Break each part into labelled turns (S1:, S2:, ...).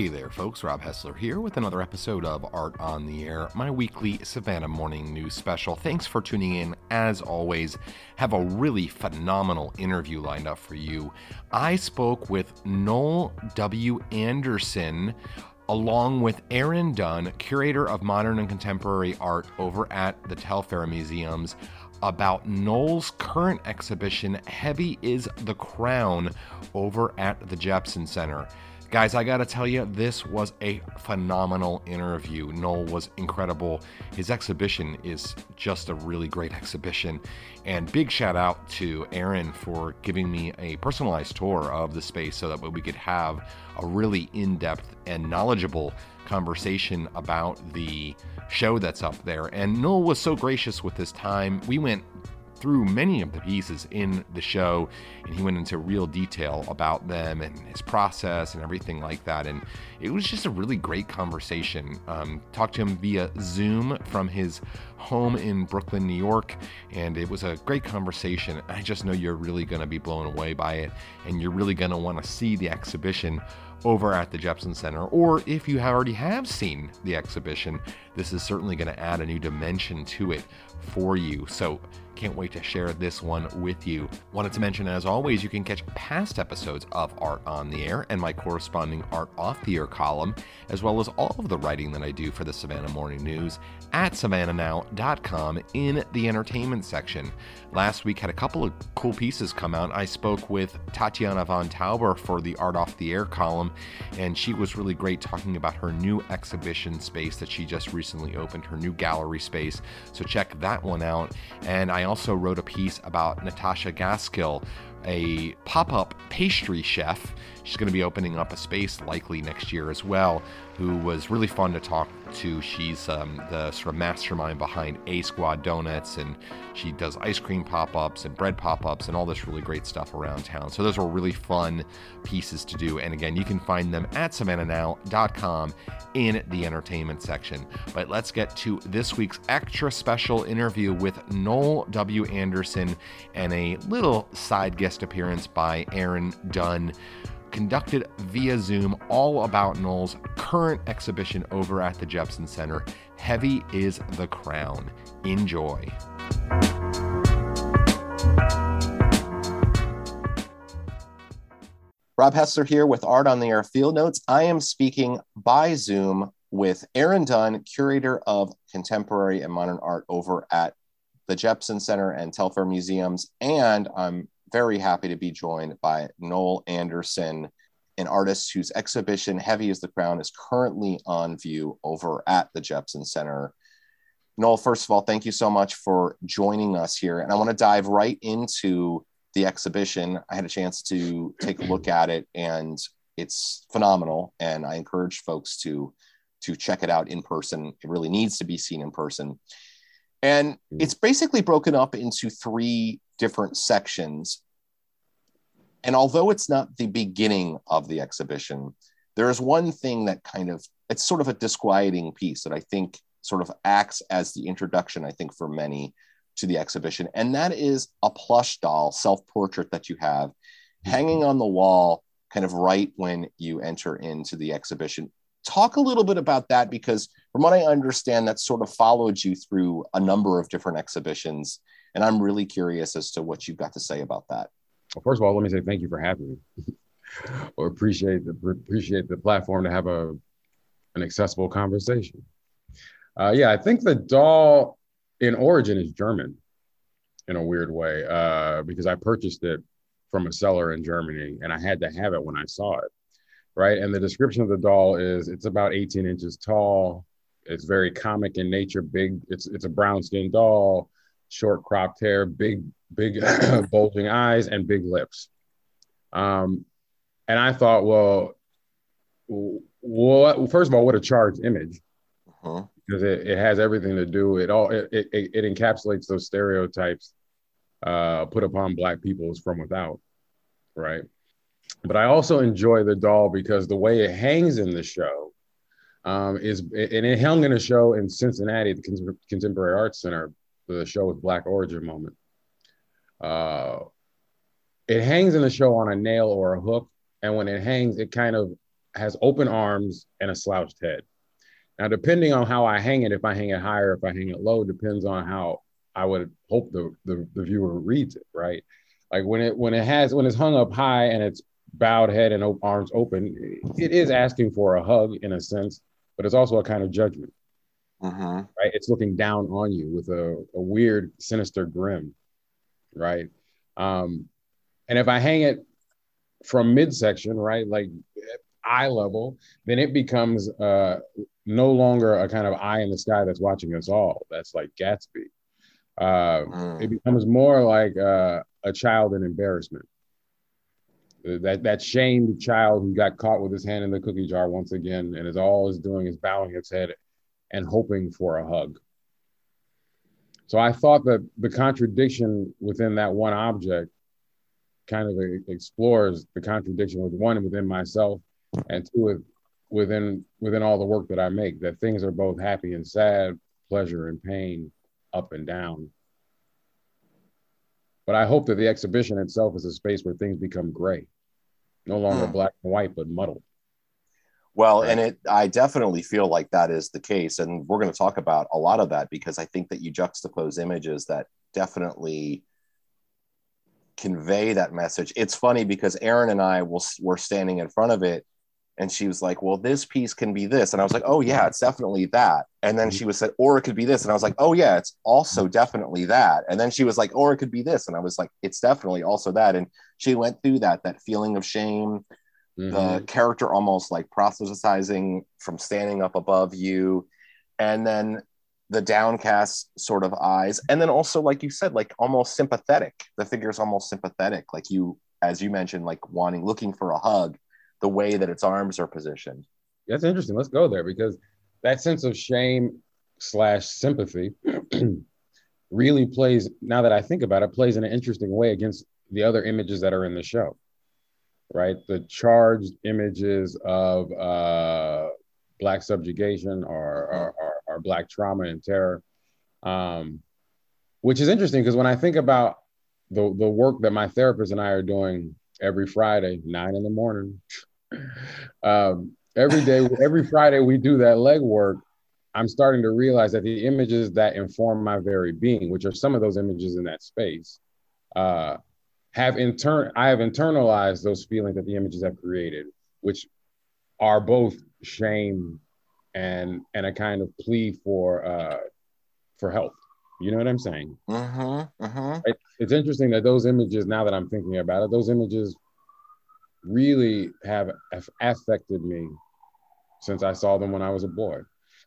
S1: Hey there, folks. Rob Hessler here with another episode of Art on the Air, my weekly Savannah morning news special. Thanks for tuning in. As always, have a really phenomenal interview lined up for you. I spoke with Noel W. Anderson along with Erin Dunn, curator of modern and contemporary art over at the Telfair Museums, about Noel's current exhibition, Heavy is the Crown, over at the Jepson Center. Guys, I gotta tell you, this was a phenomenal interview. Noel was incredible. His exhibition is just a really great exhibition. And big shout out to Erin for giving me a personalized tour of the space so that we could have a really in depth and knowledgeable conversation about the show that's up there. And Noel was so gracious with his time. We went through many of the pieces in the show and he went into real detail about them and his process and everything like that and it was just a really great conversation um, talked to him via zoom from his home in brooklyn new york and it was a great conversation i just know you're really going to be blown away by it and you're really going to want to see the exhibition over at the Jepson Center, or if you already have seen the exhibition, this is certainly going to add a new dimension to it for you. So can't wait to share this one with you. Wanted to mention, as always, you can catch past episodes of Art on the Air and my corresponding Art Off the Air column, as well as all of the writing that I do for the Savannah Morning News at savannahnow.com in the entertainment section. Last week had a couple of cool pieces come out. I spoke with Tatiana von Tauber for the Art Off the Air column, and she was really great talking about her new exhibition space that she just recently opened, her new gallery space. So check that one out. And I also wrote a piece about Natasha Gaskill, a pop up pastry chef. She's going to be opening up a space likely next year as well, who was really fun to talk to. She's um, the sort of mastermind behind A Squad Donuts, and she does ice cream pop ups and bread pop ups and all this really great stuff around town. So, those are really fun pieces to do. And again, you can find them at savannahnow.com in the entertainment section. But let's get to this week's extra special interview with Noel W. Anderson and a little side guest appearance by Erin Dunn conducted via Zoom all about Noel's current exhibition over at the Jepson Center. Heavy is the Crown. Enjoy. Rob Hessler here with Art on the Air Field Notes. I am speaking by Zoom with Aaron Dunn, curator of contemporary and modern art over at the Jepson Center and Telfair Museums. And I'm very happy to be joined by Noel Anderson, an artist whose exhibition Heavy as the Crown is currently on view over at the Jepson Center. Noel, first of all, thank you so much for joining us here. And I want to dive right into the exhibition. I had a chance to take a look at it and it's phenomenal. And I encourage folks to to check it out in person. It really needs to be seen in person. And mm-hmm. it's basically broken up into three different sections. And although it's not the beginning of the exhibition, there is one thing that kind of it's sort of a disquieting piece that I think sort of acts as the introduction, I think, for many to the exhibition. And that is a plush doll self-portrait that you have hanging on the wall, kind of right when you enter into the exhibition. Talk a little bit about that because from what I understand, that sort of followed you through a number of different exhibitions and I'm really curious as to what you've got to say about that.
S2: Well, first of all, let me say thank you for having me. or appreciate the appreciate the platform to have a an accessible conversation. Uh, yeah, I think the doll in origin is German in a weird way uh, because I purchased it from a seller in Germany and I had to have it when I saw it. Right. And the description of the doll is it's about 18 inches tall. It's very comic in nature, big. It's it's a brown skin doll short cropped hair, big, big bulging eyes, and big lips. Um, and I thought, well, what, first of all, what a charged image. Uh-huh. Because it, it has everything to do, it all it, it, it encapsulates those stereotypes uh, put upon black peoples from without, right? But I also enjoy the doll because the way it hangs in the show um, is, and it hung in a show in Cincinnati at the Contemporary Arts Center the show with Blak Origin Moment. Uh, it hangs in the show on a nail or a hook, and when it hangs, it kind of has open arms and a slouched head. Now, depending on how I hang it, if I hang it higher, if I hang it low, depends on how I would hope the, the, the viewer reads it, right? Like when it when it has when it's hung up high and it's bowed head and arms open, it is asking for a hug in a sense, but it's also a kind of judgment. Uh-huh. Right? It's looking down on you with a, a weird, sinister grin, right? Um, and if I hang it from midsection, right, like eye level, then it becomes uh, no longer a kind of eye in the sky that's watching us all. That's like Gatsby. Uh, mm. It becomes more like uh, a child in embarrassment. That that shamed child who got caught with his hand in the cookie jar once again, and is all is doing is bowing its head and hoping for a hug. So I thought that the contradiction within that one object kind of explores the contradiction with one within myself and two within within all the work that I make that things are both happy and sad, pleasure and pain, up and down. But I hope that the exhibition itself is a space where things become gray, no longer hmm. black and white, but muddled.
S3: Well, right. and it I definitely feel like that is the case. And we're going to talk about a lot of that because I think that you juxtapose images that definitely convey that message. It's funny because Erin and I will, were standing in front of it and she was like, "Well, this piece can be this," and I was like, "Oh yeah, it's definitely that." And then mm-hmm. she was said, "Or it could be this," and I was like, "Oh yeah, it's also mm-hmm. definitely that." And then she was like, "Or it could be this," and I was like, "It's definitely also that." And she went through that that feeling of shame, mm-hmm. the character almost like proselytizing from standing up above you, and then the downcast sort of eyes, and then also like you said, like almost sympathetic. The figure is almost sympathetic, like you, as you mentioned, like wanting, looking for a hug the way that its arms are positioned.
S2: That's interesting. Let's go there because that sense of shame slash sympathy really plays, now that I think about it, plays in an interesting way against the other images that are in the show, right? The charged images of uh, Black subjugation or, or, or, or Black trauma and terror. Um, which is interesting because when I think about the, the work that my therapist and I are doing every Friday, nine in the morning, um, every day, every Friday, we do that leg work. I'm starting to realize that the images that inform my very being, which are some of those images in that space, uh, have intern. I have internalized those feelings that the images have created, which are both shame and and a kind of plea for uh, for help. You know what I'm saying? Uh-huh, uh-huh. It, it's interesting that those images, now that I'm thinking about it, those images really have affected me since I saw them when I was a boy.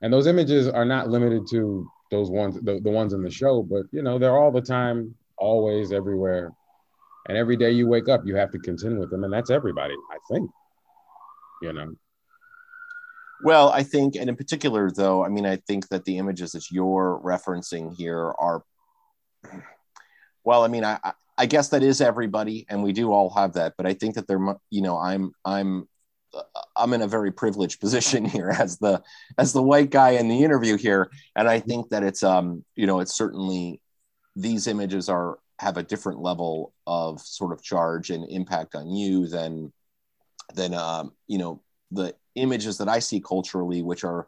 S2: And those images are not limited to those ones, the, the ones in the show, but you know, they're all the time, always, everywhere. And every day you wake up, you have to contend with them. And that's everybody, I think. You know.
S3: Well, I think, and in particular, though, I mean, I think that the images that you're referencing here are, well, I mean, I, I guess that is everybody, and we do all have that. But I think that there, you know, I'm I'm I'm in a very privileged position here as the as the white guy in the interview here, and I think that it's um you know it's certainly these images are have a different level of sort of charge and impact on you than than um you know the images that I see culturally, which are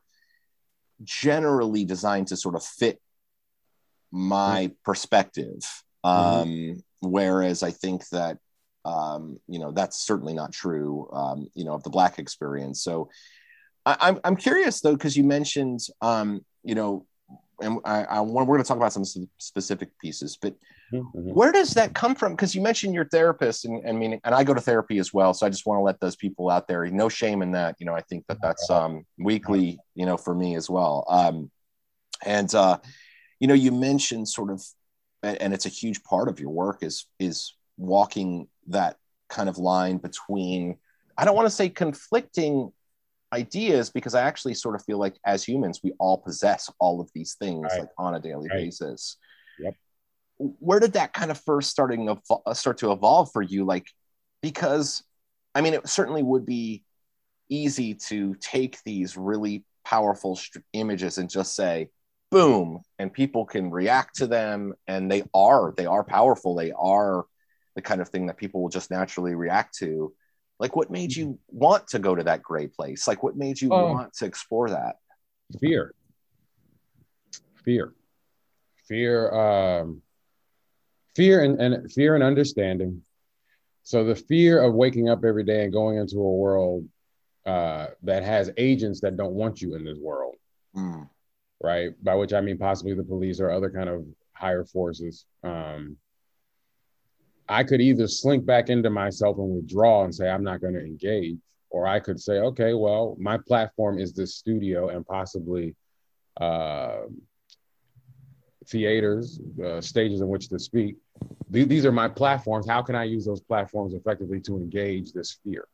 S3: generally designed to sort of fit my perspective. Mm-hmm. Um, Whereas I think that um, you know that's certainly not true. Um, you know of the black experience. So I, am I'm, I'm curious though because you mentioned um, you know, and I, I want we're going to talk about some specific pieces, but mm-hmm. where does that come from? Because you mentioned your therapist, and, and meaning, and I go to therapy as well. So I just want to let those people out there, no shame in that. You know, I think that that's um, weekly, you know, for me as well. Um, and uh, you know, you mentioned sort of and it's a huge part of your work is is walking that kind of line between i don't want to say conflicting ideas because i actually sort of feel like as humans we all possess all of these things right. like on a daily right. basis. Yep. Where did that kind of first starting to uh, start to evolve for you? Like because i mean it certainly would be easy to take these really powerful images and just say boom and people can react to them and they are they are powerful. They are the kind of thing that people will just naturally react to Like, what made you want to go to that gray place? Like, what made you
S2: Oh.
S3: want to explore that?
S2: fear. Fear. Fear um fear and, and fear and understanding. So the fear of waking up every day and going into a world uh that has agents that don't want you in this world.
S3: Mm,
S2: right? By which i mean possibly the police or other kind of higher forces. Um i could either slink back into myself and withdraw and say i'm not going to engage or i could say okay well my platform is this studio and possibly uh, theaters uh, stages in which to speak. Th- these are my platforms. How can i use those platforms effectively to engage this fear?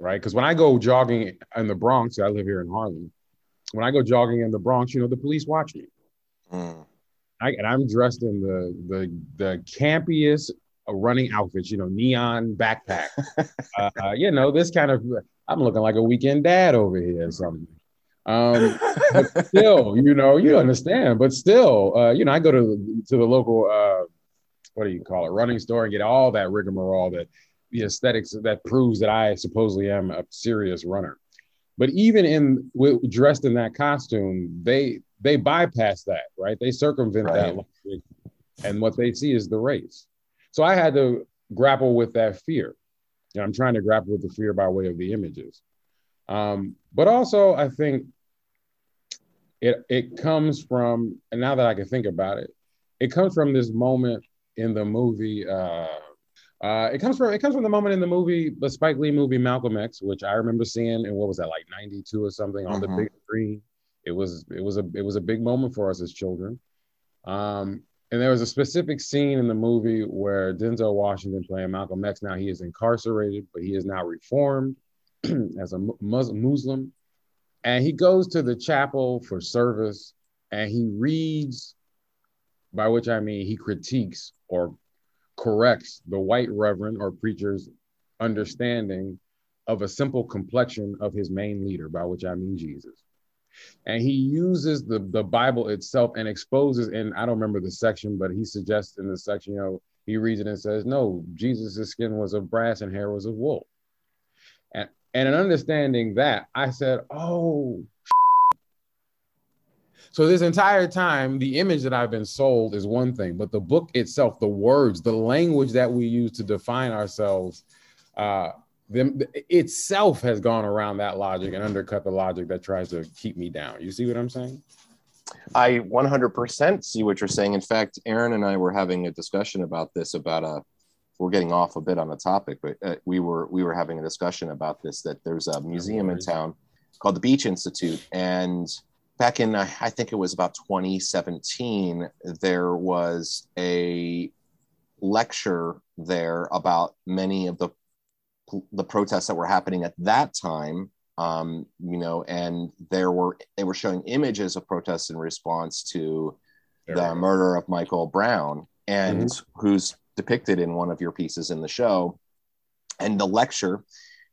S2: Right? Because when i go jogging in the bronx i live here in harlem. When i go jogging in the bronx you know the police watch me.
S3: Mm,
S2: I, and I'm dressed in the the the campiest running outfits, you know, neon backpack. uh, you know, this kind of I'm looking like a weekend dad over here or something. Um, but still, you know, you understand. But still, uh, you know, I go to to the local uh, what do you call it, running store and get all that rigmarole that the aesthetics that proves that I supposedly am a serious runner. But even in with, dressed in that costume, they they bypass that, right? They circumvent that,
S3: Right.
S2: logic, and what they see is the race. So I had to grapple with that fear. And I'm trying to grapple with the fear by way of the images. Um, but also, I think it it comes from, and now that I can think about it, it comes from this moment in the movie. Uh, uh, it comes from it comes from the moment in the movie, the Spike Lee movie Malcolm X, which I remember seeing in what was that like '92 or something on the big screen. It was it was a it was a big moment for us as children. Um, and there was a specific scene in the movie where Denzel Washington playing Malcolm X. Now he is incarcerated, but he is now reformed as a Muslim, and he goes to the chapel for service, and he reads, by which I mean he critiques or corrects the white reverend or preacher's understanding of a simple complexion of his main leader, by which I mean Jesus. And he uses the, the Bible itself and exposes, and I don't remember the section, but he suggests in the section, you know, he reads it and says, No, Jesus' skin was of brass and hair was of wool. And and in understanding that, I said, Oh, so this entire time, the image that I've been sold is one thing, but the book itself, the words, the language that we use to define ourselves, uh, them itself has gone around that logic and undercut the logic that tries to keep me down. You see what I'm saying?
S3: I 100% see what you're saying. In fact, Erin and I were having a discussion about this. About a, we're getting off a bit on the topic, but uh, we were we were having a discussion about this. That there's a museum in town called the Beach Institute, and back in uh, I think it was about 2017, there was a lecture there about many of the the protests that were happening at that time um, you know, and there were they were showing images of protests in response to
S2: There
S3: the murder of Michael Brown, and who's depicted in one of your pieces in the show. And the lecture,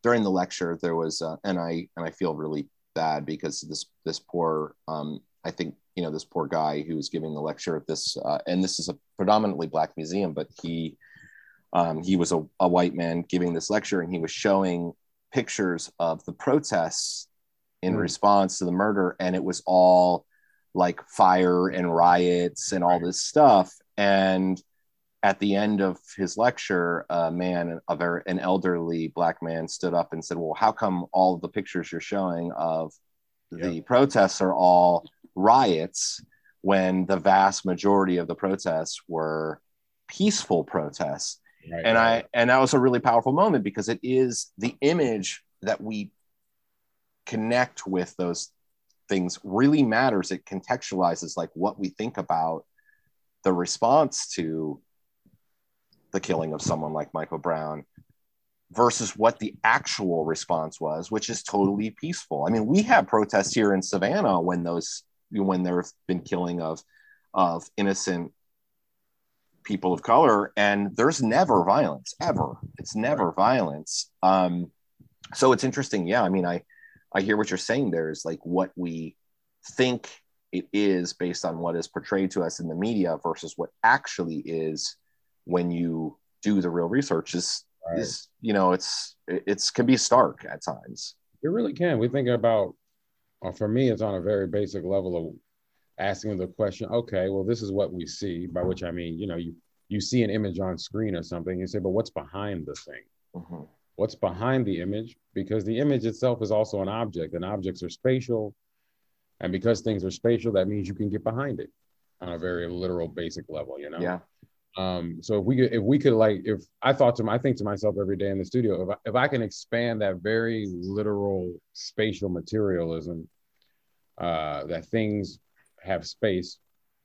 S3: during the lecture, there was, uh, and I and I feel really bad because this this poor, um, I think you know this poor guy who was giving the lecture at this, uh, and this is a predominantly black museum, but he um, he was a, a white man giving this lecture, and he was showing pictures of the protests in
S2: Mm.
S3: response to the murder, and it was all like fire and riots and all this stuff. And at the end of his lecture, a man, a very an elderly black man, stood up and said, "Well, how come all the pictures you're showing of the protests are all riots when the vast majority of the protests were peaceful protests?"
S2: Right,
S3: and
S2: right.
S3: I and that was a really powerful moment because it is the image that we connect with those things really matters. It contextualizes like what we think about the response to the killing of someone like Michael Brown versus what the actual response was, which is totally peaceful. I mean, we have protests here in Savannah when those when there have been killing of of innocent people of color and there's never violence ever. It's never violence. Um so it's interesting. Yeah i mean i i hear what you're saying there is like what we think it is based on what is portrayed to us in the media versus what actually is when you do the real research is right. is you know it's it's can be stark at times.
S2: It really can. We think about uh, for me it's on a very basic level of asking the question okay well this is what we see by which i mean you know you you see an image on screen or something you say but what's behind the thing? Mm-hmm. what's behind the image? Because the image itself is also an object and objects are spatial and because things are spatial that means you can get behind it on a very literal basic level you know?
S3: Yeah.
S2: Um, so if we could, if we could like, if I thought to, I think to myself every day in the studio, if I, if I can expand that very literal spatial materialism, uh, that things have space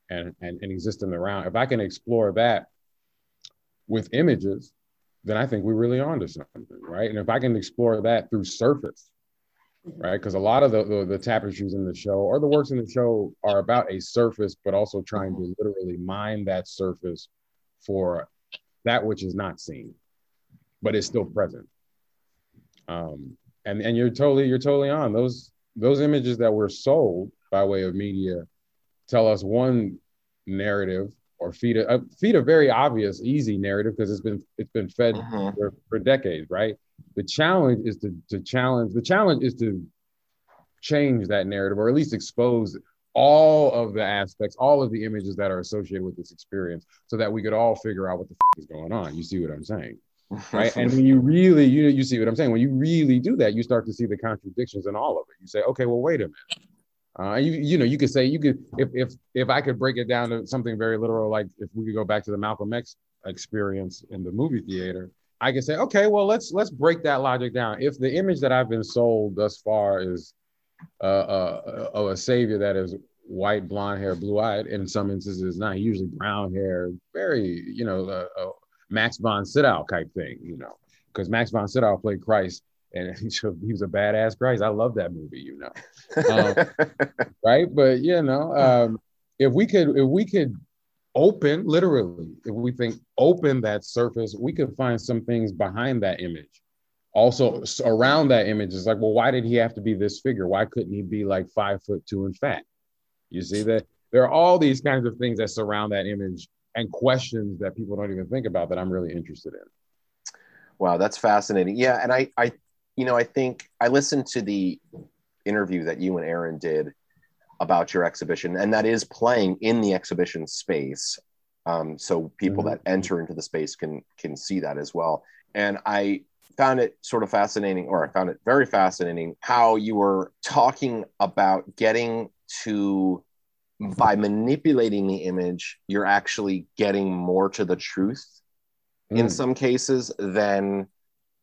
S2: and, and, and exist in the round, if I can explore that with images, then I think we're really on to something, right? And if I can explore that through surface, right? Because a lot of the, the, the tapestries in the show or the works in the show are about a surface, but also trying to literally mine that surface for that which is not seen, but is still present. Um, and and you're totally you're totally on those those images that were sold by way of media tell us one narrative or feed a, feed a very obvious easy narrative because it's been it's been fed uh-huh. for, for decades right the challenge is to to challenge the challenge is to change that narrative or at least expose all of the aspects, all of the images that are associated with this experience, so that we could all figure out what the f- is going on. You see what I'm saying? right and when you really you you see what i'm saying when you really do that you start to see the contradictions in all of it you say okay well wait a minute uh, you, you know you could say you could if if if i could break it down to something very literal like if we could go back to the malcolm x experience in the movie theater i could say okay well let's let's break that logic down if the image that i've been sold thus far is uh, uh, of a savior that is white, blonde hair, blue eyed. In some instances, not usually brown hair, very, you know, uh, uh, Max von Sydow type thing, you know, because Max von Sydow played Christ and he, was a badass Christ. I love that movie, you know, um, right? But you know, um, if we could, if we could open literally, if we think open that surface, we could find some things behind that image also around that image is like, well, why did he have to be this figure? Why couldn't he be like five foot two and fat? You see that there are all these kinds of things that surround that image and questions that people don't even think about that I'm really interested in.
S3: Wow, that's fascinating. Yeah, and I, I, you know, I think I listened to the interview that you and Erin did about your exhibition, and that is playing in the exhibition space. Um, so people mm-hmm. that enter into the space can can see that as well. And I found it sort of fascinating, or I found it very fascinating, how you were talking about getting to, by manipulating the image, you're actually getting more to the truth mm. in some cases than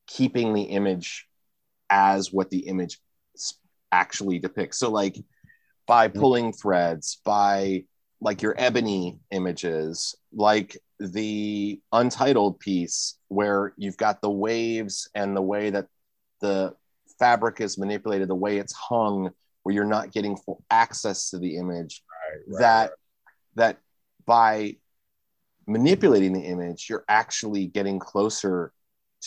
S3: keeping the image as what the image actually depicts. So, like, by mm. pulling threads, by like your ebony images, like the untitled piece where you've got the waves and the way that the fabric is manipulated, the way it's hung, where you're not getting full access to the image. Right, right, that right. that by manipulating the image, you're actually getting closer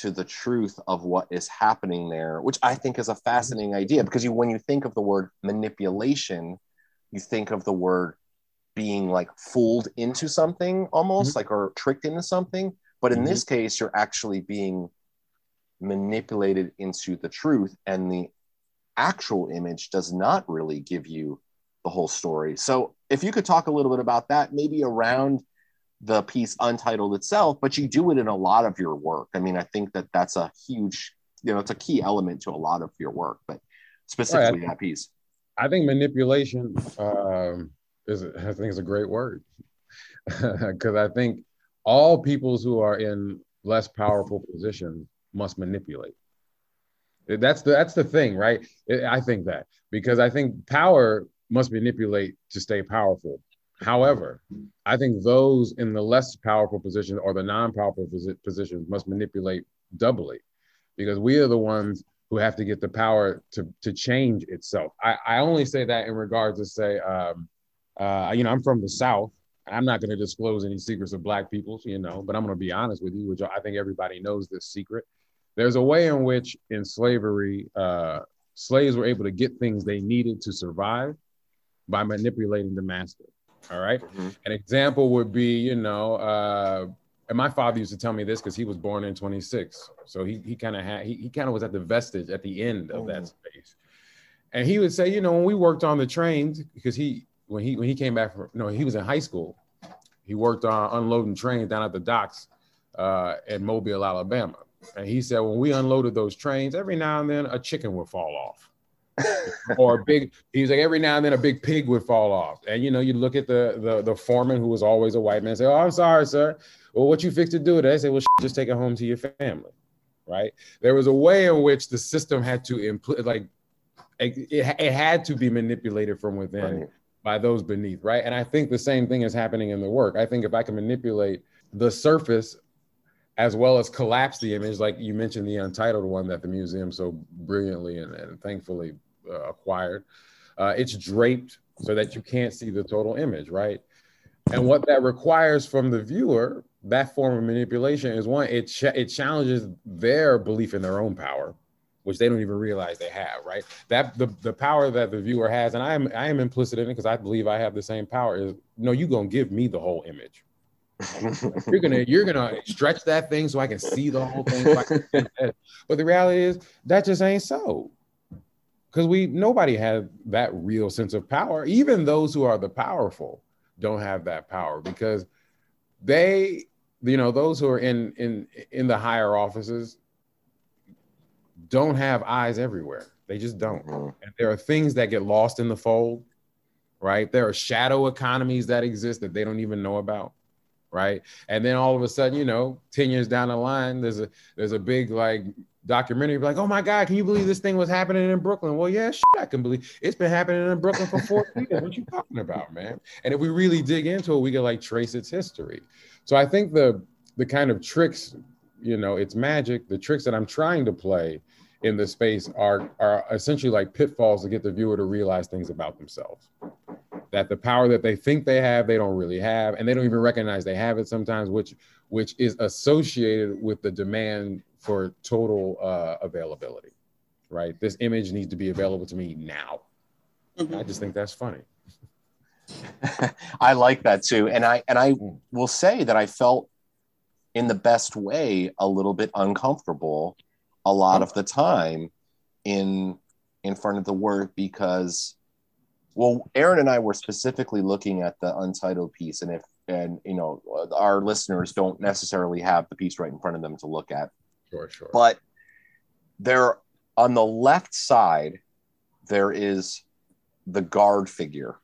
S3: to the truth of what is happening there, which I think is a fascinating idea because you when you think of the word manipulation, you think of the word being like fooled into something almost mm-hmm. like or tricked into something but in mm-hmm. this case you're actually being manipulated into the truth and the actual image does not really give you the whole story so if you could talk a little bit about that maybe around the piece untitled itself but you do it in a lot of your work i mean i think that that's a huge you know it's a key element to a lot of your work but specifically right. that piece
S2: i think manipulation um is I think is a great word because I think all peoples who are in less powerful positions must manipulate. That's the that's the thing, right? I think that because I think power must manipulate to stay powerful. However, I think those in the less powerful position or the non-powerful positions must manipulate doubly because we are the ones who have to get the power to to change itself. I, I only say that in regards to say um, uh, you know, I'm from the South. I'm not going to disclose any secrets of Black people, you know, but I'm going to be honest with you, which I think everybody knows this secret. There's a way in which, in slavery, uh, slaves were able to get things they needed to survive by manipulating the master. All right? mm-hmm. An example would be, you know, uh, and my father used to tell me this because he was born in 26. So he, he kind of had, he, he kind of was at the vestige at the end of that space. And he would say, you know, when we worked on the trains, because he, when he, when he came back from, no, he was in high school. He worked on unloading trains down at the docks uh, in Mobile, Alabama. And he said, when we unloaded those trains, every now and then a chicken would fall off. Or a big he was like every now and then a big pig would fall off. And you know you look at the the, the foreman who was always a white man say oh i'm sorry sir. Well what you fixed to do it i say well just take it home to your family. Right? There was a way in which the system had to impl- like it, it had to be manipulated from within right. by those beneath right? And i think the same thing is happening in the work. I think if i can manipulate the surface as well as collapse the image like you mentioned the untitled one that the museum so brilliantly and, and thankfully uh, acquired. Uh, it's draped so that you can't see the total image, right? And what that requires from the viewer, that form of manipulation is one, it, ch- it challenges their belief in their own power, which they don't even realize they have, right? That the, the power that the viewer has, and I am I am implicit in it because I believe I have the same power, is no, you're gonna give me the whole image. you're gonna you're gonna stretch that thing so I can see the whole thing. So but the reality is that just ain't so because we nobody had that real sense of power. Even those who are the powerful don't have that power because they, you know, those who are in in in the higher offices don't have eyes everywhere. They just don't. Mm-hmm. And there are things that get lost in the fold, right? There are shadow economies that exist that they don't even know about right? And then all of a sudden, you know, 10 years down the line, there's a there's a big like documentary like, oh my God, can you believe this thing was happening in Brooklyn? Well, yeah, shit, I can believe it's been happening in Brooklyn for 40 years. What you talking about, man? And if we really dig into it, we can like trace its history. So I think the the kind of tricks, you know, it's magic. The tricks that I'm trying to play in the space are are essentially like pitfalls to get the viewer to realize things about themselves. That the power that they think they have, they don't really have, and they don't even recognize they have it sometimes, which which is associated with the demand for total uh, availability, right? This image needs to be available to me now. Mm-hmm. I just think that's funny.
S3: I like that too, and I and I mm. will say that I felt in the best way a little bit uncomfortable a lot of the time in in front of the work because well erin and i were specifically looking at the untitled piece and if and you know our listeners don't necessarily have the piece right in front of them to look at
S2: Sure, sure.
S3: But there on the left side, there is the guard figure.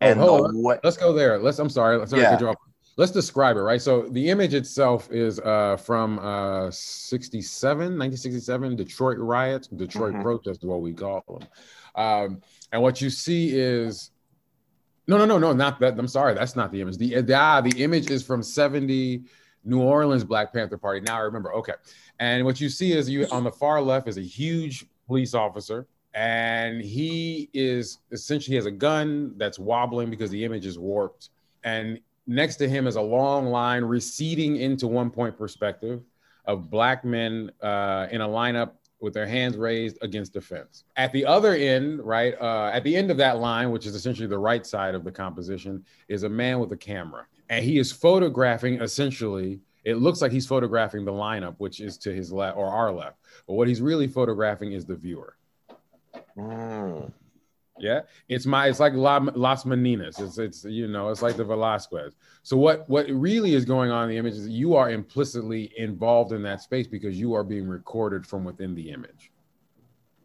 S2: Oh, and oh, the, what, let's go there. Let's. I'm sorry. Sorry yeah. Let's describe it, right? So the image itself is uh, from uh, 67, 1967, Detroit riots, Detroit mm-hmm. protests, what we call them. Um, and what you see is, no, no, no, no, not that. I'm sorry, that's not the image. The, the ah, the image is from 70, New Orleans Black Panther Party. Now I remember. Okay. And what you see is you on the far left is a huge police officer, and he is essentially has a gun that's wobbling because the image is warped. And next to him is a long line receding into one point perspective of black men uh, in a lineup with their hands raised against the fence. At the other end, right, uh, at the end of that line, which is essentially the right side of the composition, is a man with a camera and he is photographing essentially it looks like he's photographing the lineup which is to his left or our left but what he's really photographing is the viewer mm. yeah it's my it's like las meninas it's it's you know it's like the velasquez so what what really is going on in the image is you are implicitly involved in that space because you are being recorded from within the image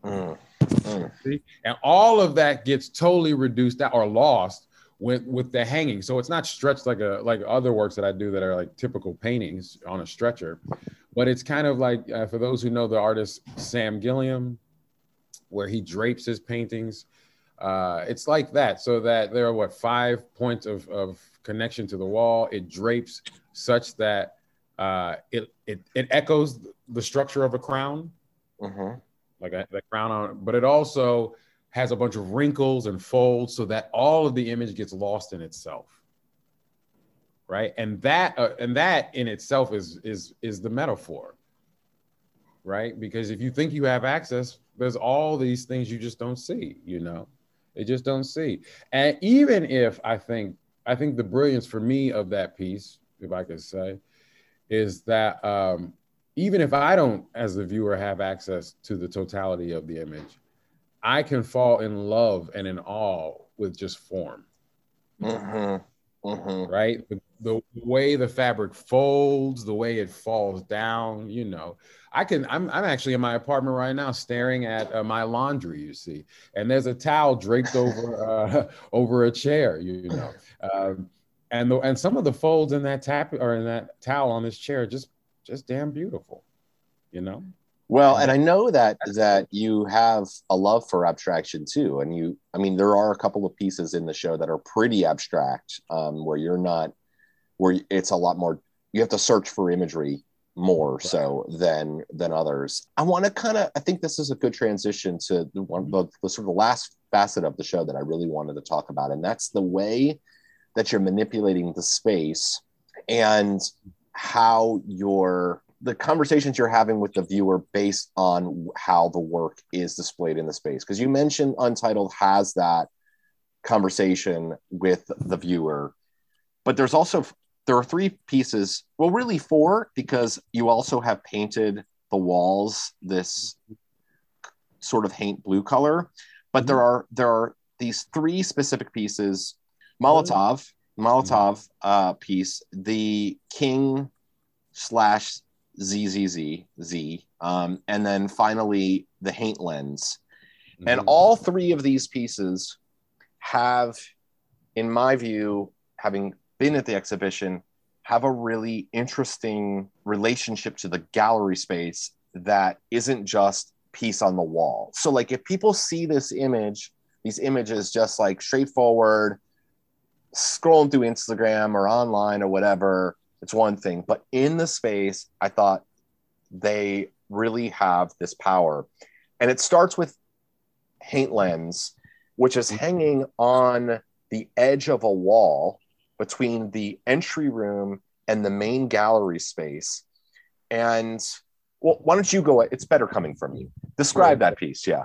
S2: mm. Mm. See? and all of that gets totally reduced out or lost with with the hanging. So it's not stretched like a like other works that I do that are like typical paintings on a stretcher, but it's kind of like uh, for those who know the artist Sam Gilliam, where he drapes his paintings. Uh, it's like that, so that there are what five points of, of connection to the wall. It drapes such that uh, it, it it echoes the structure of a crown, mm-hmm. like a, the crown on, but it also has a bunch of wrinkles and folds so that all of the image gets lost in itself right? And that uh, and that in itself is is is the metaphor right? Because if you think you have access there's all these things you just don't see you know? They just don't see. And even if i think i think the brilliance for me of that piece if i could say is that um, even if I don't, as the viewer, have access to the totality of the image, I can fall in love and in awe with just form. Mm-hmm. Mm-hmm. Right? The, the, way the fabric folds, the way it falls down, you know. I can, I'm, I'm actually in my apartment right now staring at uh, my laundry, you see, and there's a towel draped over, uh, over a chair, you know. Um, and the, and some of the folds in that tap or in that towel on this chair just just damn beautiful you know
S3: well and i know that that you have a love for abstraction too and you i mean there are a couple of pieces in the show that are pretty abstract um, where you're not where it's a lot more you have to search for imagery more right. so than than others i want to kind of i think this is a good transition to the one the, the sort of the last facet of the show that i really wanted to talk about and that's the way that you're manipulating the space and how your the conversations you're having with the viewer based on how the work is displayed in the space. Because you mentioned untitled has that conversation with the viewer but there's also there are three pieces well really four because you also have painted the walls this sort of haint blue color but mm-hmm. there are there are these three specific pieces. Molotov, Molotov uh, piece, the King slash ZZZ Z, um, and then finally the Haint lens, mm-hmm. and all three of these pieces have, in my view, having been at the exhibition, have a really interesting relationship to the gallery space that isn't just piece on the wall. So, like, if people see this image, these images just like straightforward scrolling through Instagram or online or whatever, it's one thing. But in the space, I thought they really have this power. And it starts with Haint Lens, which is mm-hmm. hanging on the edge of a wall between the entry room and the main gallery space. And well, why don't you go? It's better coming from you. Describe that piece. Yeah.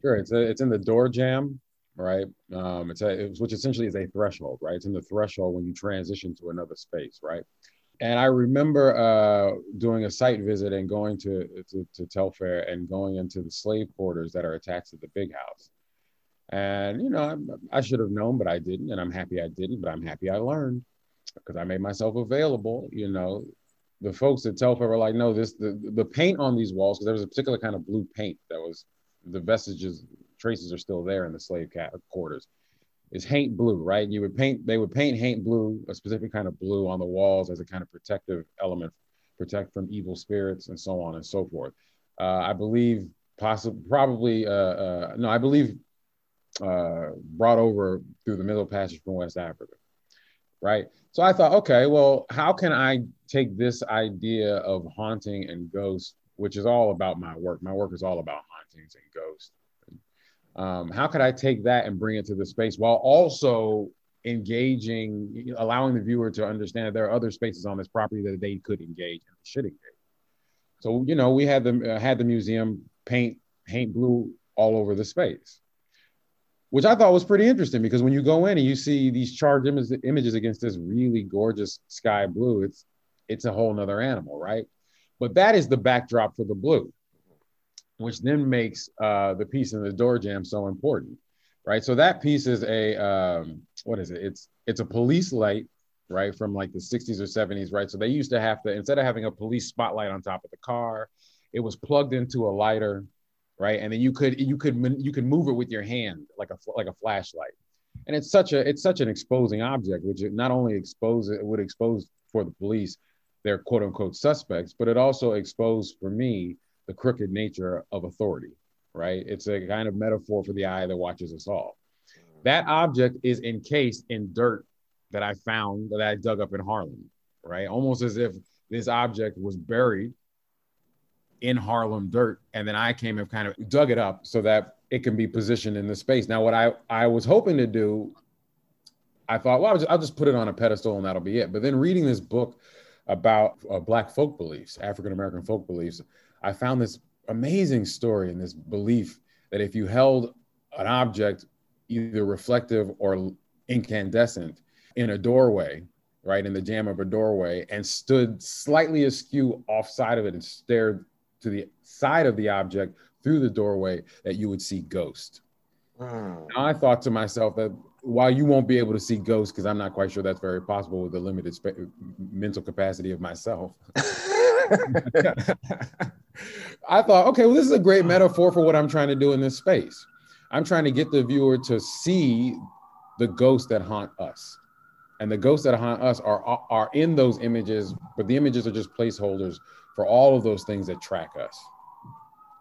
S2: Sure. It's a, it's in the door jamb right? Um, it's a, which essentially is a threshold, right? It's in the threshold when you transition to another space, right? And I remember uh, doing a site visit and going to, to, to Telfair and going into the slave quarters that are attached to the big house. And, you know, I, I should have known, but I didn't. And I'm happy I didn't, but I'm happy I learned because I made myself available. You know, the folks at Telfair were like, no, this, the, the paint on these walls, because there was a particular kind of blue paint that was the vestiges traces are still there in the slave quarters is haint blue, right? You would paint, they would paint haint blue, a specific kind of blue on the walls as a kind of protective element, protect from evil spirits and so on and so forth. Uh, I believe possibly, probably, uh, uh, no, I believe uh, brought over through the Middle Passage from West Africa, right? So I thought, okay, well, how can I take this idea of haunting and ghost, which is all about my work? My work is all about hauntings and ghosts um, how could I take that and bring it to the space while also engaging, allowing the viewer to understand that there are other spaces on this property that they could engage and should engage. So you know, we had the uh, had the museum paint paint blue all over the space, which I thought was pretty interesting because when you go in and you see these charged Im- images against this really gorgeous sky blue, it's it's a whole nother animal, right? But that is the backdrop for the blue which then makes uh, the piece in the door jamb so important, right? So that piece is a um, what is it? It's it's a police light, right, from like the 60s or 70s, right? So they used to have to instead of having a police spotlight on top of the car, it was plugged into a lighter, right? And then you could you could you could move it with your hand like a like a flashlight. And it's such a it's such an exposing object, which not only exposes it would expose for the police their quote unquote suspects, but it also exposed for me the crooked nature of authority, right? It's a kind of metaphor for the eye that watches us all. That object is encased in dirt that I found that I dug up in Harlem, right? Almost as if this object was buried in Harlem dirt, and then I came and kind of dug it up so that it can be positioned in the space. Now, what I I was hoping to do, I thought, well, I'll just, I'll just put it on a pedestal and that'll be it. But then reading this book about uh, Black folk beliefs, African American folk beliefs, I found this amazing story and this belief that if you held an object, either reflective or incandescent, in a doorway, right in the jamb of a doorway and stood slightly askew offside of it and stared to the side of the object through the doorway that you would see ghosts. Mm. I thought to myself that while you won't be able to see ghosts, because I'm not quite sure that's very possible with the limited mental capacity of myself. I thought, okay, well, this is a great metaphor for what I'm trying to do in this space. I'm trying to get the viewer to see the ghosts that haunt us. And the ghosts that haunt us are, are in those images, but the images are just placeholders for all of those things that track us.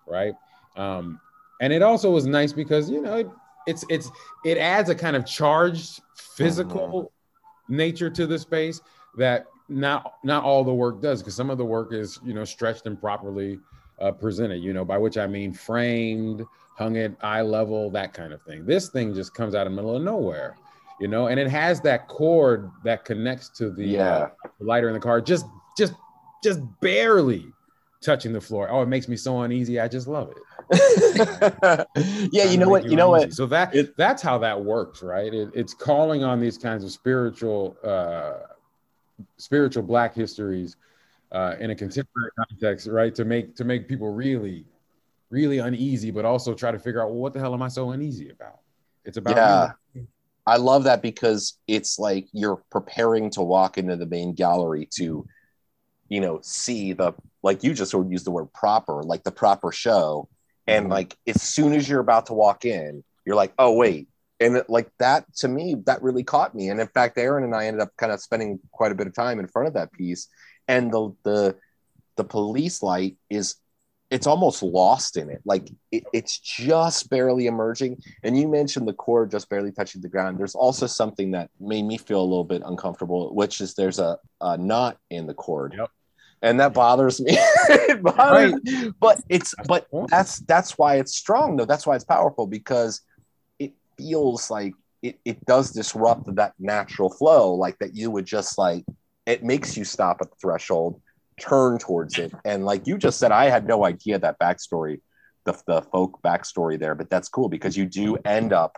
S2: Right. Um, and it also was nice because, you know, it, it's it's it adds a kind of charged physical mm-hmm. nature to the space that not not all the work does because some of the work is you know stretched and properly uh, presented you know by which i mean framed hung at eye level that kind of thing this thing just comes out of the middle of nowhere you know and it has that cord that connects to the,
S3: yeah. uh,
S2: the lighter in the car just just just barely touching the floor oh it makes me so uneasy i just love it
S3: yeah, you know what? You know what?
S2: So that it, that's how that works, right? It, it's calling on these kinds of spiritual, uh, spiritual Black histories uh, in a contemporary context, right? To make to make people really, really uneasy, but also try to figure out well, what the hell am I so uneasy about? It's about
S3: yeah. Me. I love that because it's like you're preparing to walk into the main gallery to, you know, see the like you just sort of used the word proper, like the proper show and mm-hmm. like as soon as you're about to walk in you're like oh wait and it, like that to me that really caught me. And in fact erin and i ended up kind of spending quite a bit of time in front of that piece. And the the the police light is it's almost lost in it. Like it, it's just barely emerging. And you mentioned the cord just barely touching the ground. There's also something that made me feel a little bit uncomfortable which is there's a, a knot in the cord.
S2: Yep.
S3: And that bothers me. bothers, right. But it's but that's that's why it's strong though. That's why it's powerful because feels like it, it does disrupt that natural flow, like that you would just like it makes you stop at the threshold, turn towards it. And like you just said, I had no idea that backstory, the, the folk backstory there, but that's cool because you do end up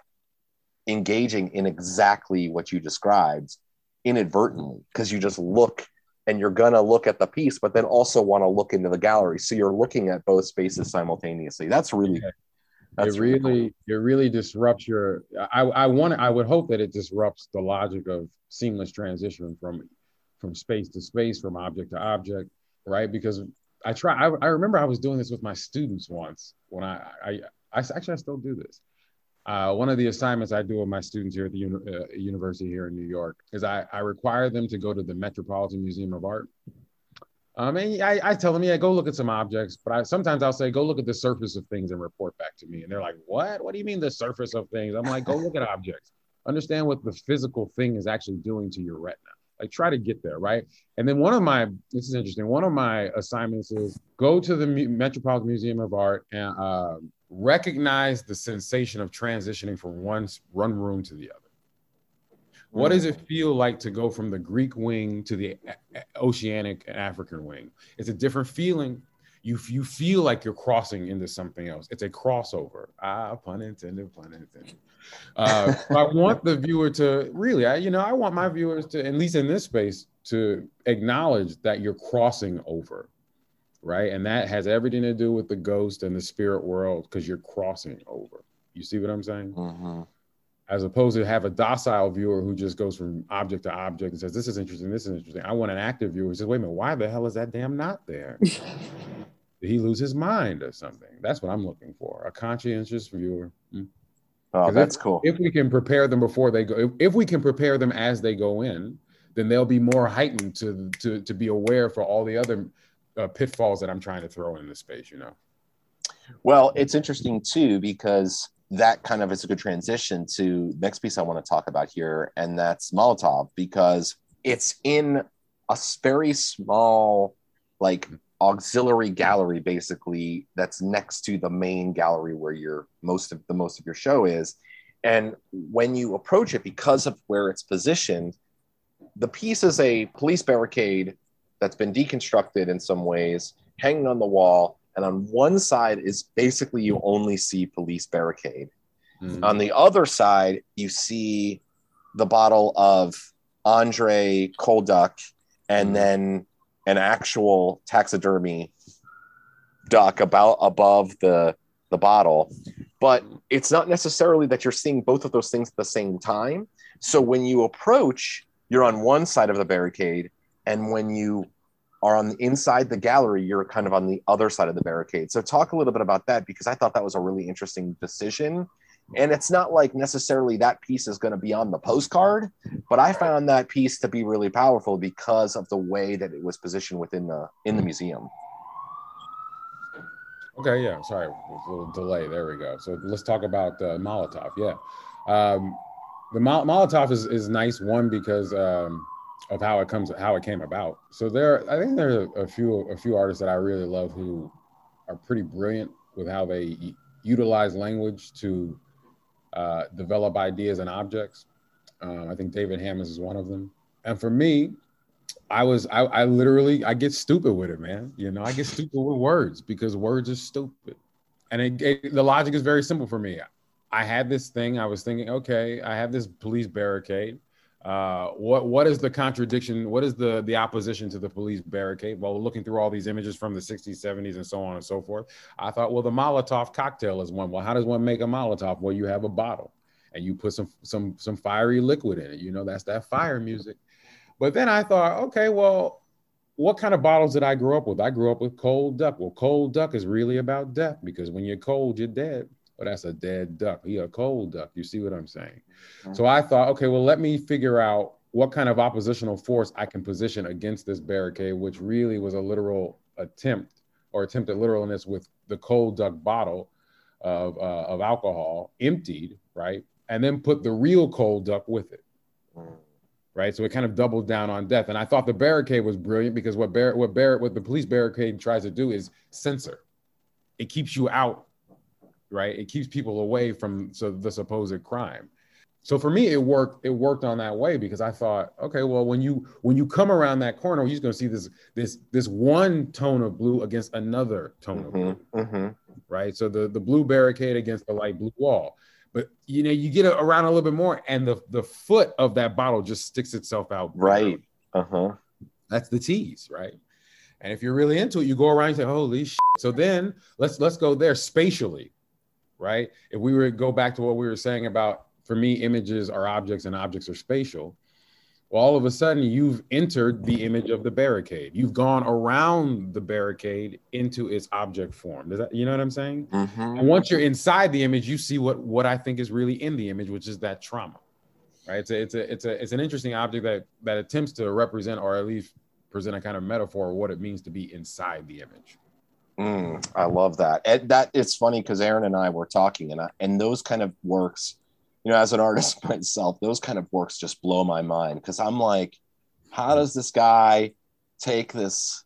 S3: engaging in exactly what you described inadvertently because you just look and you're going to look at the piece but then also want to look into the gallery. So you're looking at both spaces simultaneously. That's really
S2: that's it really, it really disrupts your i i want i would hope that it disrupts the logic of seamless transition from from space to space from object to object right? Because i try i, I remember i was doing this with my students once when i i, I actually i still do this. Uh, one of the assignments I do with my students here at the uni- uh, university here in New York is I, I require them to go to the Metropolitan Museum of Art. And I, I tell them, yeah, go look at some objects, but I, sometimes I'll say, go look at the surface of things and report back to me. And they're like, what? What do you mean the surface of things? I'm like, go look at objects. Understand what the physical thing is actually doing to your retina. Like try to get there, right? And then one of my, this is interesting. One of my assignments is go to the Metropolitan Museum of Art and uh, recognize the sensation of transitioning from one, one room to the other. What does it feel like to go from the Greek wing to the oceanic and African wing? It's a different feeling. You, you feel like you're crossing into something else. It's a crossover. Ah, pun intended, pun intended. Uh, I want the viewer to really, I, you know, I want my viewers to, at least in this space, to acknowledge that you're crossing over right? And that has everything to do with the ghost and the spirit world because you're crossing over. You see what I'm saying?
S3: Mm-hmm.
S2: As opposed to have a docile viewer who just goes from object to object and says, "This is interesting. This is interesting." I want an active viewer who says, "Wait a minute, why the hell is that damn knot there?" Did he lose his mind or something? That's what I'm looking for. A conscientious viewer.
S3: Mm. Oh, that's
S2: if,
S3: cool.
S2: If we can prepare them before they go, if, if we can prepare them as they go in, then they'll be more heightened to to to be aware for all the other uh, pitfalls that I'm trying to throw in this space, you know?
S3: Well, it's interesting too, because that kind of is a good transition to next piece I want to talk about here, and that's Molotov, because it's in a very small, like auxiliary gallery, basically, that's next to the main gallery where your most of the most of your show is. And when you approach it, because of where it's positioned, the piece is a police barricade that's been deconstructed in some ways, hanging on the wall. And on one side is basically you only see police barricade. Mm-hmm. On the other side, you see the bottle of Andre Cold Duck and
S2: Mhm.
S3: then an actual taxidermy duck about above the the bottle. But it's not necessarily that you're seeing both of those things at the same time. So when you approach, you're on one side of the barricade, and when you are on the inside the gallery, you're kind of on the other side of the barricade. So talk a little bit about that because I thought that was a really interesting decision. And it's not like necessarily that piece is going to be on the postcard, but I found that piece to be really powerful because of the way that it was positioned within the in the museum.
S2: Okay, yeah. Sorry, a little delay. There we go. So let's talk about uh, Molotov. Yeah, um, the Mol- Molotov is, is nice. One because um, of how it comes, how it came about. So there, I think there are a few a few artists that I really love who are pretty brilliant with how they utilize language to uh, develop ideas and objects. Um, I think David Hammons is one of them. And for me, I was I, I literally I get stupid with it, man. You know, I get stupid with words because words are stupid. And it, it- the logic is very simple for me. I had this thing. I was thinking, okay, I have this police barricade. Uh, what what is the contradiction? What is the the opposition to the police barricade? Well, looking through all these images from the 60s, 70s, and so on and so forth, I thought, well, the Molotov cocktail is one. Well, how does one make a Molotov? Well, you have a bottle and you put some some some fiery liquid in it. You know, that's that fire music. But then I thought, okay, well, what kind of bottles did I grow up with? I grew up with cold duck. Well, cold duck is really about death because when you're cold, you're dead. Well, that's a dead duck. You're a cold duck. You see what I'm saying? So I thought, okay, well, let me figure out what kind of oppositional force I can position against this barricade, which really was a literal attempt or attempt at literalness with the cold duck bottle of, uh, of alcohol emptied, right? And then put the real cold duck with it right? So it kind of doubled down on death. And I thought the barricade was brilliant because what Barrett, what Barrett, what the police barricade tries to do is censor. It keeps you out, right? It keeps people away from so the supposed crime. So for me, it worked. It worked on that way because I thought, okay, well, when you when you come around that corner, you're just going to see this this this one tone of blue against another tone of blue
S3: Mm-hmm, mm-hmm.
S2: right? So the the blue barricade against the light blue wall. But you know, you get around a little bit more, and the the foot of that bottle just sticks itself out.
S3: Right. Uh huh.
S2: That's the tease, right? And if you're really into it, you go around and say, "Holy shit!" So then let's let's go there spatially, right? If we were to go back to what we were saying about, for me, images are objects and objects are spatial. Well, all of a sudden, you've entered the image of the barricade. You've gone around the barricade into its object form. Does that, you know what I'm saying?
S3: Mm-hmm.
S2: And once you're inside the image, you see what what I think is really in the image, which is that trauma. Right? It's a it's a it's a it's an interesting object that that attempts to represent or at least present a kind of metaphor of what it means to be inside the image.
S3: Mm, I love that. And that it's funny because Erin and I were talking, and I, and those kind of works, you know, as an artist myself, those kind of works just blow my mind because I'm like, how does this guy take this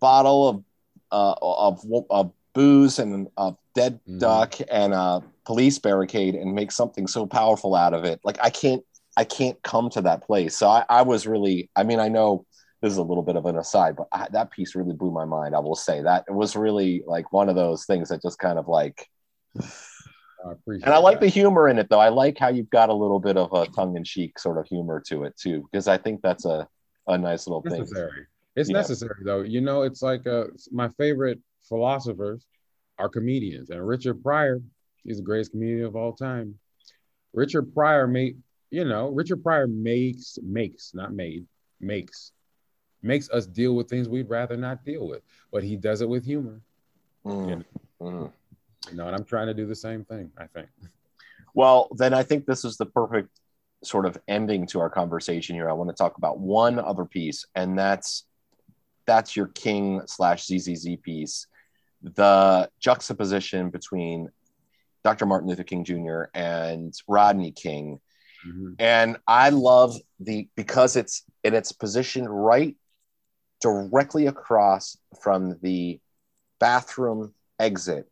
S3: bottle of uh, of, of booze and a dead
S2: Mhm.
S3: duck and a police barricade and make something so powerful out of it? Like I can't I can't come to that place. So I, I was really, I mean, I know this is a little bit of an aside, but I, that piece really blew my mind. I will say that it was really like one of those things that just kind of like,
S2: I appreciate
S3: and I like
S2: that.
S3: the humor in it though. I like how you've got a little bit of a tongue in cheek sort of humor to it too, because I think that's a, a nice little thing.
S2: necessary. It's
S3: Yeah.
S2: necessary though. You know, it's like uh, my favorite philosophers are comedians, and Richard Pryor is the greatest comedian of all time. Richard Pryor made, you know, Richard Pryor makes makes not made makes makes us deal with things we'd rather not deal with, but he does it with humor.
S3: Mm, mm.
S2: You know, and I'm trying to do the same thing. I think.
S3: Well, then I think this is the perfect sort of ending to our conversation here. I want to talk about one other piece, and that's that's your King slash ZZZ piece, the juxtaposition between Dr. Martin Luther King Jr. and Rodney King.
S2: Mhm.
S3: And I love the because it's in its position right directly across from the bathroom exit.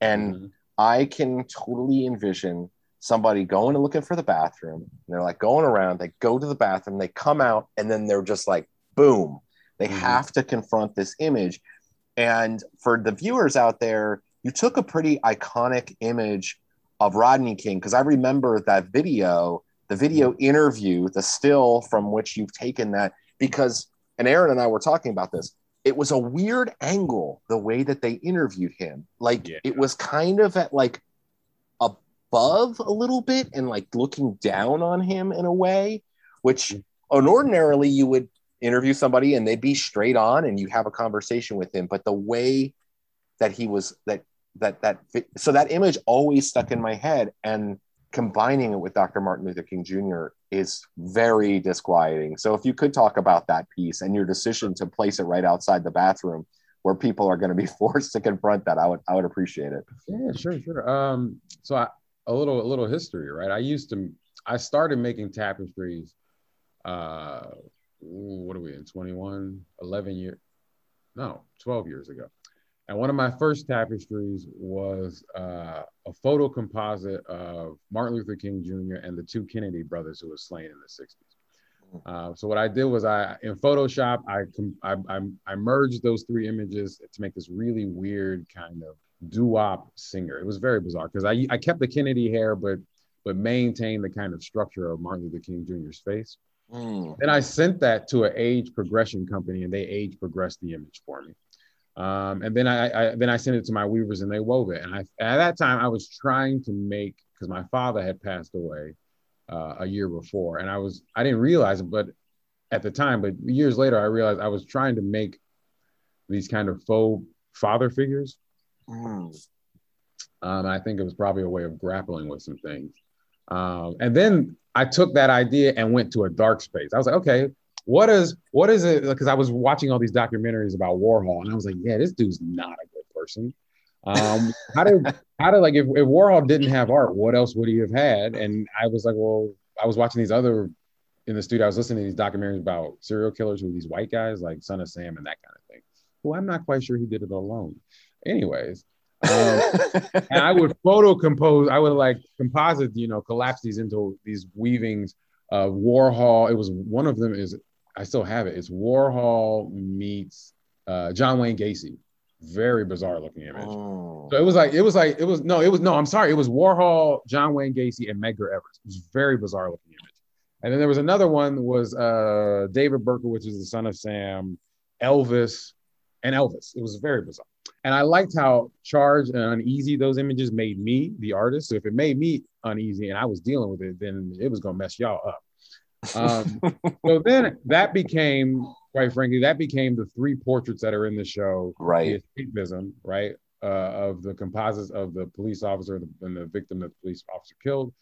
S3: And
S2: Mhm.
S3: I can totally envision somebody going and looking for the bathroom. And they're like going around, they go to the bathroom, they come out, and then they're just like, boom, they
S2: Mhm.
S3: have to confront this image. And for the viewers out there, you took a pretty iconic image of Rodney King because I remember that video the video interview, the still from which you've taken that, because, and Erin and I were talking about this, it was a weird angle the way that they interviewed him. Like
S2: Yeah.
S3: it was kind of at like above a little bit and like looking down on him in a way, which ordinarily you would interview somebody and they'd be straight on and you have a conversation with him. But the way that he was that that that so that image always stuck in my head and combining it with Dr. Martin Luther King Jr. is very disquieting. So if you could talk about that piece and your decision to place it right outside the bathroom where people are going to be forced to confront that, I would I would appreciate it.
S2: Yeah, sure, sure. Um, so I, a little, a little history, right? I used to, I started making tapestries. Uh, what are we in? 21, 11 years? No, 12 years ago. And one of my first tapestries was uh, a photo composite of Martin Luther King Jr. and the two Kennedy brothers who were slain in the 60s. Uh, so what I did was I in Photoshop I, I I I merged those three images to make this really weird kind of doo-wop singer. It was very bizarre because I I kept the Kennedy hair but but maintained the kind of structure of Martin Luther King Jr.'s face.
S3: Mm.
S2: Then I sent that to an age progression company and they age progressed the image for me. Um, and then I, I then I sent it to my weavers and they wove it. And I at that time I was trying to make because my father had passed away uh, a year before, and I was I didn't realize it, but at the time, but years later I realized I was trying to make these kind of faux father figures.
S3: Mm.
S2: Um, and I think it was probably a way of grappling with some things. Um, and then I took that idea and went to a dark space. I was like, okay, what is what is it? Because I was watching all these documentaries about Warhol, and I was like, yeah, this dude's not a good person. Um, how did how did like if, if Warhol didn't have art, what else would he have had? And I was like, well, I was watching these other in the studio. I was listening to these documentaries about serial killers who these white guys like Son of Sam and that kind of thing. Well, I'm not quite sure he did it alone. Anyways, um, and I would photo compose. I would like composite, you know, collapse these into these weavings of Warhol. It was one of them is I still have it. It's Warhol meets uh, John Wayne Gacy. Very bizarre looking image.
S3: Mm.
S2: So it was like it was like it was no it was no I'm sorry it was Warhol, John Wayne Gacy, and Medgar Evers. It was very bizarre looking image. And then there was another one was uh, David Berkowitz is the son of Sam, Elvis, and Elvis. It was very bizarre. And I liked how charged and uneasy those images made me, the artist. So if it made me uneasy and I was dealing with it, then it was gonna mess y'all up. Um, so then that became, quite frankly, that became the three portraits that are in the show
S3: right.
S2: the escapism, right, uh, of the composites of the police officer and the victim that the police officer killed.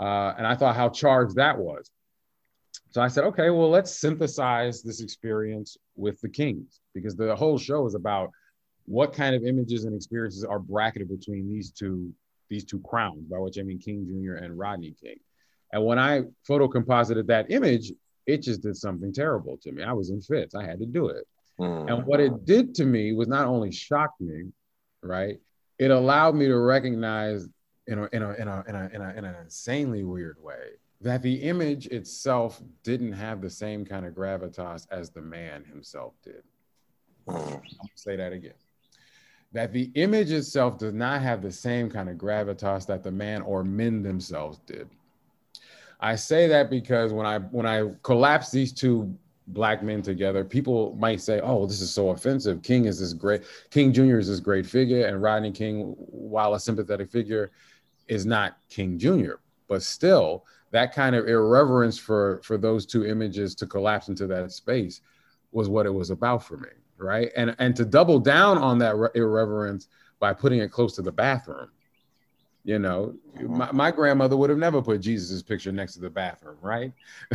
S2: Uh, and I thought how charged that was. So I said, okay, well, let's synthesize this experience with the Kings because the whole show is about what kind of images and experiences are bracketed between these two these two crowns, by which I mean King Jr. and Rodney King. And when I photo composited that image, it just did something terrible to me. I was in fits. I had to do it.
S3: Mm.
S2: And what it did to me was not only shocked me, right? It allowed me to recognize in a in a in a in a in, a, in an insanely weird way that the image itself didn't have the same kind of gravitas as the man himself did.
S3: Mm.
S2: Gonna say that again. That the image itself does not have the same kind of gravitas that the man or men themselves did. I say that because when I when I collapse these two black men together, people might say, "Oh, this is so offensive." King is this great King Jr. is this great figure, and Rodney King, while a sympathetic figure, is not King Jr. But still, that kind of irreverence for for those two images to collapse into that space was what it was about for me, right? And and to double down on that re- irreverence by putting it close to the bathroom. You know, my, my grandmother would have never put Jesus' picture next to the bathroom, right?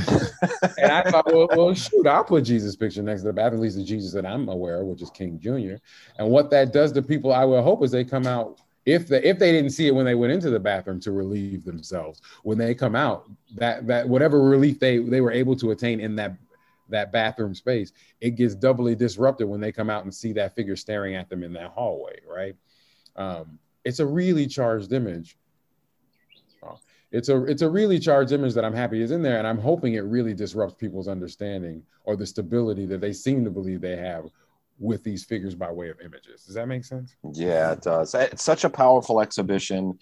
S2: and I thought, well, well, shoot, I'll put Jesus' picture next to the bathroom, at least the Jesus that I'm aware of, which is King Jr. And what that does to people, I will hope, is they come out if they if they didn't see it when they went into the bathroom to relieve themselves, when they come out, that that whatever relief they they were able to attain in that that bathroom space, it gets doubly disrupted when they come out and see that figure staring at them in that hallway, right? Um, it's a really charged image. It's a it's a really charged image that I'm happy is in there, and I'm hoping it really disrupts people's understanding or the stability that they seem to believe they have with these figures by way of images. Does that make sense?
S3: Yeah, it does. It's such a powerful exhibition.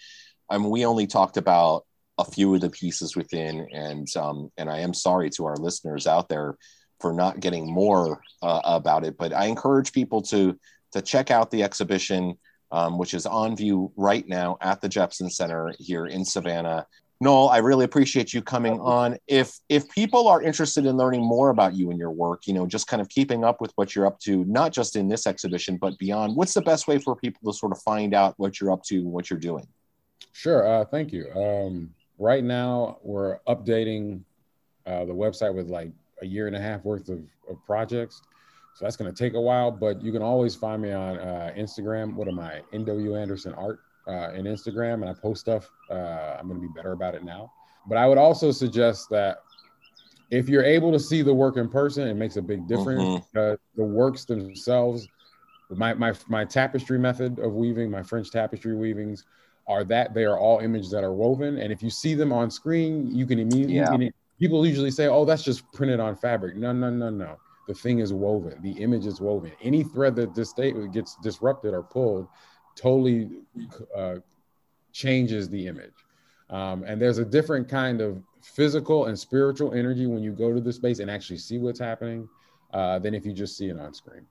S3: I mean, we only talked about a few of the pieces within, and um, and I am sorry to our listeners out there for not getting more uh, about it. But I encourage people to to check out the exhibition, um, which is on view right now at the Jepson Center here in Savannah. Noel, I really appreciate you coming on. If if people are interested in learning more about you and your work, you know, just kind of keeping up with what you're up to, not just in this exhibition but beyond, what's the best way for people to sort of find out what you're up to, what you're doing?
S2: Sure. Uh, thank you. Um, right now, we're updating uh, the website with like a year and a half worth of, of projects. So that's going to take a while, but you can always find me on uh, Instagram. What am I? NW Anderson Art uh, in Instagram, and I post stuff. Uh, I'm going to be better about it now. But I would also suggest that if you're able to see the work in person, it makes a big difference. Mm-hmm. the works themselves, my, my my tapestry method of weaving, my French tapestry weavings, are that they are all images that are woven, and if you see them on screen, you can immediately. Yeah. people usually say, "Oh, that's just printed on fabric." No, no, no, no the thing is woven the image is woven. Any thread that this state gets disrupted or pulled totally uh, changes the image. Um, and there's a different kind of physical and spiritual energy when you go to the space and actually see what's happening uh, than if you just see it on screen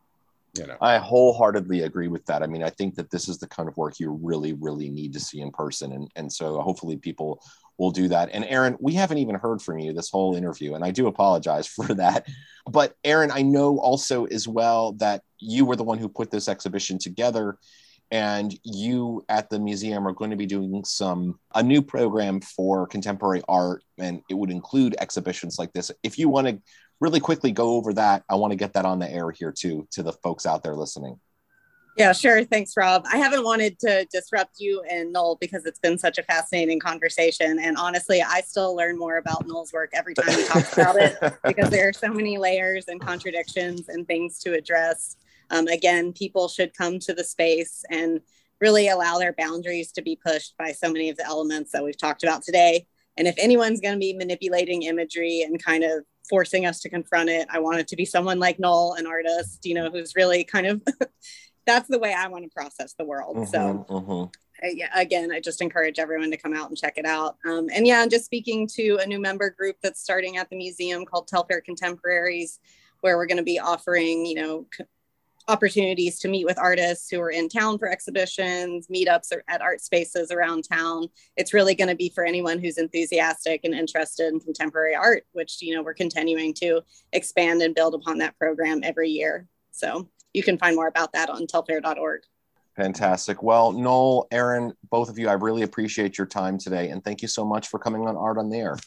S2: you know?
S3: I wholeheartedly agree with that. I mean i think that this is the kind of work you really really need to see in person. And and so hopefully people will do that. And erin we haven't even heard from you this whole interview and i do apologize for that. But erin i know also as well that you were the one who put this exhibition together and you at the museum are going to be doing some a new program for contemporary art and it would include exhibitions like this. If you want to really quickly go over that, I want to get that on the air here too to the folks out there listening.
S4: Yeah, sure. Thanks, Rob. I haven't wanted to disrupt you and Noel because it's been such a fascinating conversation. And honestly, I still learn more about Noel's work every time we talk about it because there are so many layers and contradictions and things to address. Um, again, people should come to the space and really allow their boundaries to be pushed by so many of the elements that we've talked about today. And if anyone's going to be manipulating imagery and kind of forcing us to confront it. I want it to be someone like Noel, an artist, you know, who's really kind of that's the way I want to process the world. Mm-hmm, so, mm-hmm. yeah, again, I just encourage everyone to come out and check it out. Um, and yeah, I'm just speaking to a new member group that's starting at the museum called Telfair Contemporaries, where we're going to be offering, you know, opportunities to meet with artists who are in town for exhibitions, meetups at art spaces around town. It's really going to be for anyone who's enthusiastic and interested in contemporary art, which you know we're continuing to expand and build upon that program every year. So you can find more about that on telfair.org.
S3: Fantastic. Well, Noel, Erin, both of you, I really appreciate your time today, and thank you so much for coming on Art on the Air.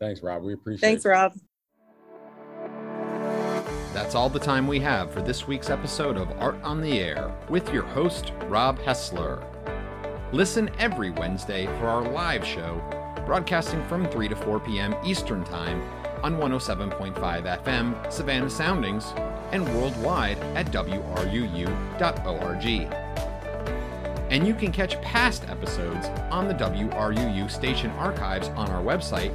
S2: Thanks, Rob. We appreciate.
S4: Thanks, it. Thanks, Rob.
S1: That's all the time we have for this week's episode of Art on the Air with your host, Rob Hessler. Listen every Wednesday for our live show, broadcasting from 3 to 4 p.m. Eastern Time on 107.5 FM Savannah Soundings and worldwide at WRUU.org. And you can catch past episodes on the WRUU station archives on our website,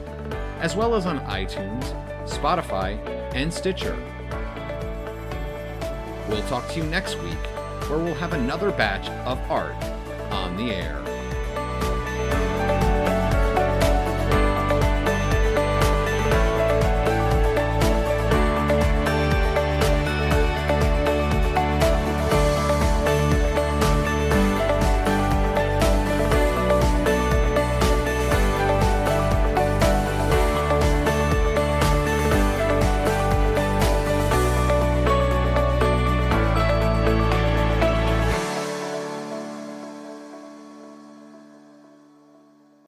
S1: as well as on iTunes, Spotify, and Stitcher. We'll talk to you next week where we'll have another batch of art on the air.